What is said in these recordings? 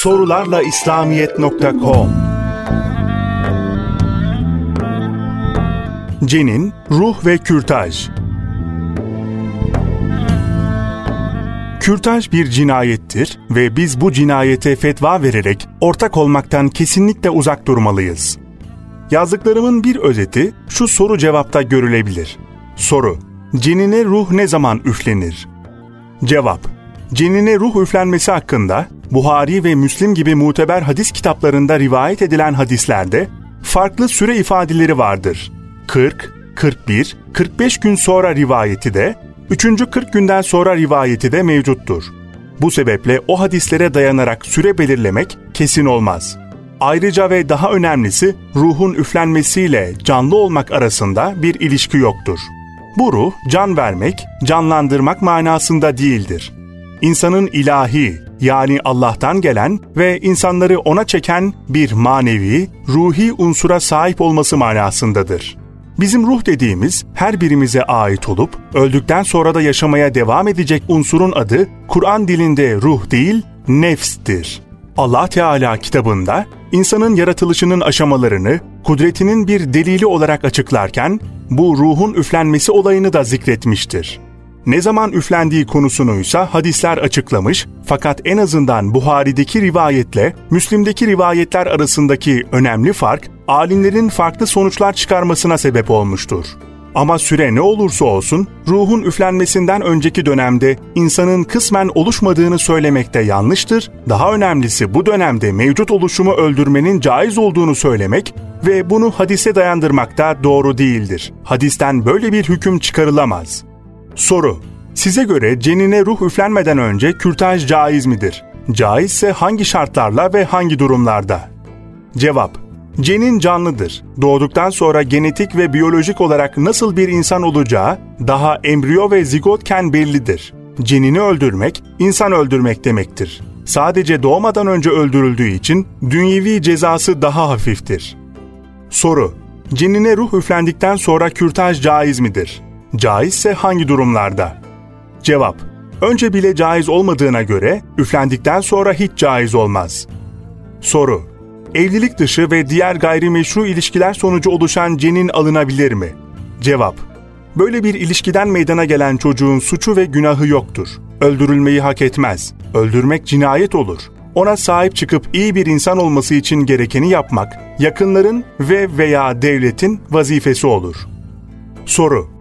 sorularla İslamiyet.com Cenin, Ruh ve Kürtaj Kürtaj bir cinayettir ve biz bu cinayete fetva vererek ortak olmaktan kesinlikle uzak durmalıyız. Yazdıklarımın bir özeti şu soru cevapta görülebilir. Soru: Cenine ruh ne zaman üflenir? Cevap: Cenine ruh üflenmesi hakkında Buhari ve Müslim gibi muteber hadis kitaplarında rivayet edilen hadislerde farklı süre ifadeleri vardır. 40, 41, 45 gün sonra rivayeti de, 3. 40 günden sonra rivayeti de mevcuttur. Bu sebeple o hadislere dayanarak süre belirlemek kesin olmaz. Ayrıca ve daha önemlisi ruhun üflenmesiyle canlı olmak arasında bir ilişki yoktur. Bu ruh can vermek, canlandırmak manasında değildir. İnsanın ilahi yani Allah'tan gelen ve insanları ona çeken bir manevi, ruhi unsura sahip olması manasındadır. Bizim ruh dediğimiz her birimize ait olup öldükten sonra da yaşamaya devam edecek unsurun adı Kur'an dilinde ruh değil, nefstir. Allah Teala kitabında insanın yaratılışının aşamalarını kudretinin bir delili olarak açıklarken bu ruhun üflenmesi olayını da zikretmiştir. Ne zaman üflendiği konusunuysa hadisler açıklamış fakat en azından Buhari'deki rivayetle Müslim'deki rivayetler arasındaki önemli fark alimlerin farklı sonuçlar çıkarmasına sebep olmuştur. Ama süre ne olursa olsun ruhun üflenmesinden önceki dönemde insanın kısmen oluşmadığını söylemekte yanlıştır. Daha önemlisi bu dönemde mevcut oluşumu öldürmenin caiz olduğunu söylemek ve bunu hadise dayandırmak da doğru değildir. Hadisten böyle bir hüküm çıkarılamaz. Soru: Size göre cenine ruh üflenmeden önce kürtaj caiz midir? Caizse hangi şartlarla ve hangi durumlarda? Cevap: Cenin canlıdır. Doğduktan sonra genetik ve biyolojik olarak nasıl bir insan olacağı daha embriyo ve zigotken bellidir. Cenini öldürmek, insan öldürmek demektir. Sadece doğmadan önce öldürüldüğü için dünyevi cezası daha hafiftir. Soru: Cenine ruh üflendikten sonra kürtaj caiz midir? Caizse hangi durumlarda? Cevap: Önce bile caiz olmadığına göre üflendikten sonra hiç caiz olmaz. Soru: Evlilik dışı ve diğer gayrimeşru ilişkiler sonucu oluşan cenin alınabilir mi? Cevap: Böyle bir ilişkiden meydana gelen çocuğun suçu ve günahı yoktur. Öldürülmeyi hak etmez. Öldürmek cinayet olur. Ona sahip çıkıp iyi bir insan olması için gerekeni yapmak, yakınların ve veya devletin vazifesi olur. Soru: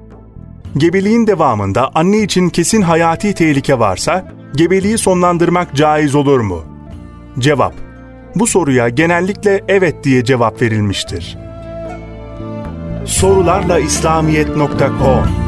Gebeliğin devamında anne için kesin hayati tehlike varsa, gebeliği sonlandırmak caiz olur mu? Cevap: Bu soruya genellikle evet diye cevap verilmiştir. Sorularla İslamiyet.com